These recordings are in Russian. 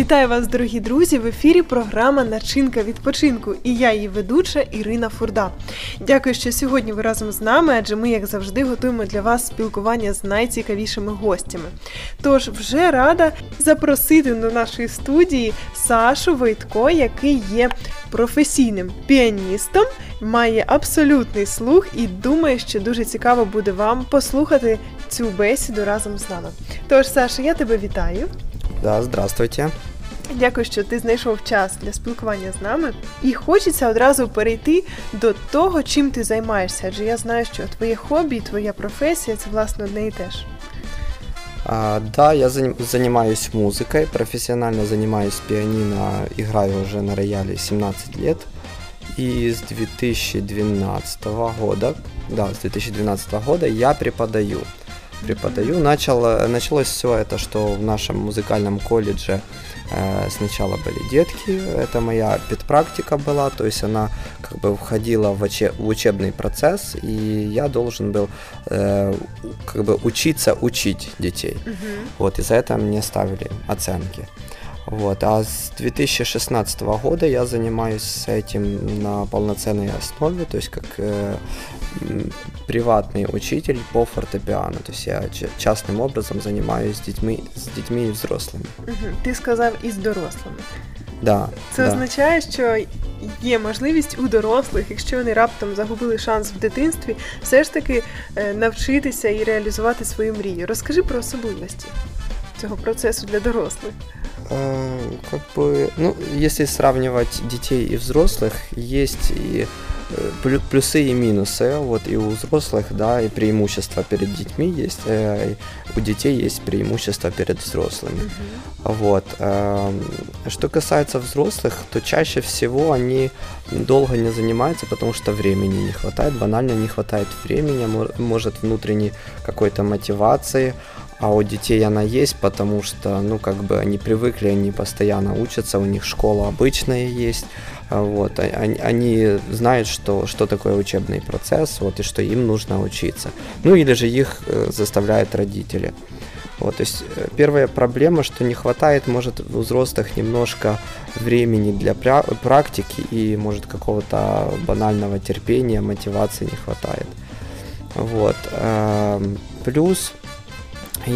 Вітаю вас, дорогі друзі! В ефірі програма Начинка відпочинку і я, її ведуча Ірина Фурда. Дякую, що сьогодні ви разом з нами, адже ми, як завжди, готуємо для вас спілкування з найцікавішими гостями. Тож вже рада запросити до нашої студії Сашу Войтко, який є професійним піаністом, має абсолютний слух і думає, що дуже цікаво буде вам послухати цю бесіду разом з нами. Тож, Саша, я тебе вітаю. Да, здравствуйте. Дякую, що ти знайшов час для спілкування з нами. І хочеться одразу перейти до того, чим ти займаєшся. Адже я знаю, що твоє хобі, твоя професія це власне одне і те ж. А, да, я занимаюсь музыкой, профессионально занимаюсь пианино, играю уже на рояле 17 лет. И с 2012 года, да, с 2012 года я преподаю. Преподаю. Начал, началось все это, что в нашем музыкальном колледже э, сначала были детки, это моя педпрактика была, то есть она как бы входила в, уче, в учебный процесс, и я должен был э, как бы учиться учить детей. Угу. Вот, и за это мне ставили оценки. Вот. А с 2016 года я занимаюсь этим на полноценной основе, то есть как э, приватный учитель по фортепиано. То есть я частным образом занимаюсь с детьми, с детьми и взрослыми. Угу. Ти сказав із дорослими. Да, Це да. означає, що є можливість у дорослих, якщо вони раптом загубили шанс в дитинстві, все ж таки е, навчитися і реалізувати свою мрію. Розкажи про особливості цього процесу для дорослих. Э, как бы, ну, если сравнивать детей и взрослых, есть и э, плюсы и минусы. Вот и у взрослых, да, и преимущества перед детьми есть, э, у детей есть преимущества перед взрослыми. Uh-huh. Вот. Э, что касается взрослых, то чаще всего они долго не занимаются, потому что времени не хватает, банально не хватает времени, может внутренней какой-то мотивации, а у детей она есть, потому что, ну, как бы они привыкли, они постоянно учатся, у них школа обычная есть, а вот, а, они, они знают, что, что такое учебный процесс, вот, и что им нужно учиться. Ну, или же их э, заставляют родители. Вот, то есть э, первая проблема, что не хватает, может, у взрослых немножко времени для практики и, может, какого-то банального терпения, мотивации не хватает. Вот. Эм, плюс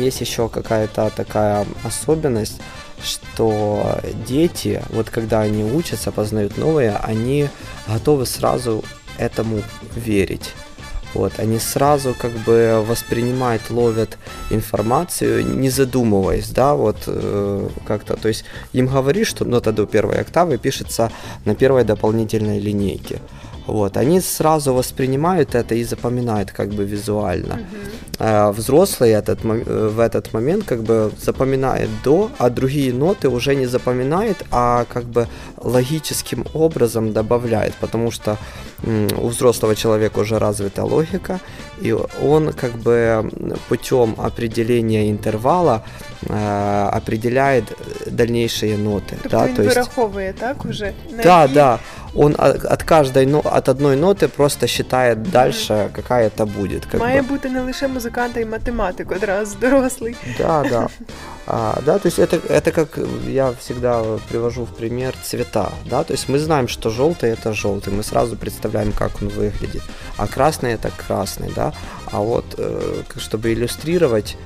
есть еще какая-то такая особенность, что дети, вот когда они учатся, познают новое, они готовы сразу этому верить. Вот, они сразу как бы воспринимают, ловят информацию, не задумываясь, да, вот э, как-то, то есть им говоришь, что нота до первой октавы пишется на первой дополнительной линейке. Вот, они сразу воспринимают это и запоминают как бы визуально. Uh-huh. А взрослый этот, э, в этот момент как бы запоминает до, а другие ноты уже не запоминает, а как бы логическим образом добавляет, потому что у взрослого человека уже развита логика, и он как бы путем определения интервала э, определяет дальнейшие ноты. Тобто да, він то есть... вираховує, так, уже? Да, які... да. Он от каждой, от одной ноты просто считает mm-hmm. дальше, какая это будет. Как Має бы. бути не лише музикант, а й математик одразу, дорослий. Да, да. А, да, то есть это, это как я всегда привожу в пример цвета, да, то есть мы знаем, что желтый это желтый, мы сразу представляем, как он выглядит, а красный это красный, да, а вот э, чтобы иллюстрировать,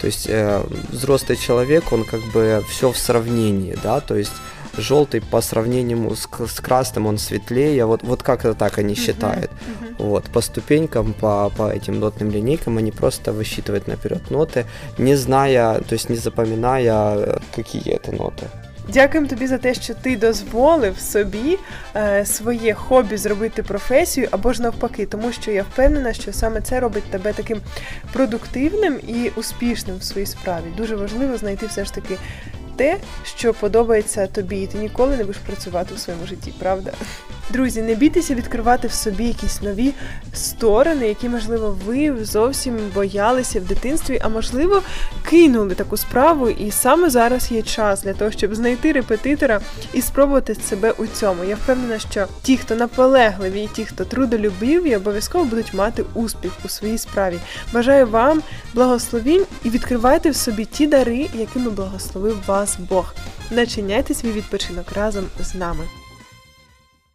то есть э, взрослый человек, он как бы все в сравнении, да, то есть желтый по сравнению с, с красным он светлее, вот, вот как-то так они считают. Uh-huh, uh-huh. Вот, по ступенькам, по, по этим нотным линейкам они просто высчитывают наперед ноты, не зная, то есть не запоминая, какие это ноты. Дякуємо тобі за те, що ти дозволив собі е, своє хобі зробити професію або ж навпаки, тому що я впевнена, що саме це робить тебе таким продуктивним і успішним в своїй справі. Дуже важливо знайти все ж таки те, що подобається тобі, і ти ніколи не будеш працювати у своєму житті, правда? Друзі, не бійтеся відкривати в собі якісь нові сторони, які, можливо, ви зовсім боялися в дитинстві, а можливо, кинули таку справу, і саме зараз є час для того, щоб знайти репетитора і спробувати себе у цьому. Я впевнена, що ті, хто наполегливі, і ті, хто трудолюбиві, обов'язково будуть мати успіх у своїй справі. Бажаю вам благословінь і відкривайте в собі ті дари, якими благословив вас Бог. Начиняйте свій відпочинок разом з нами.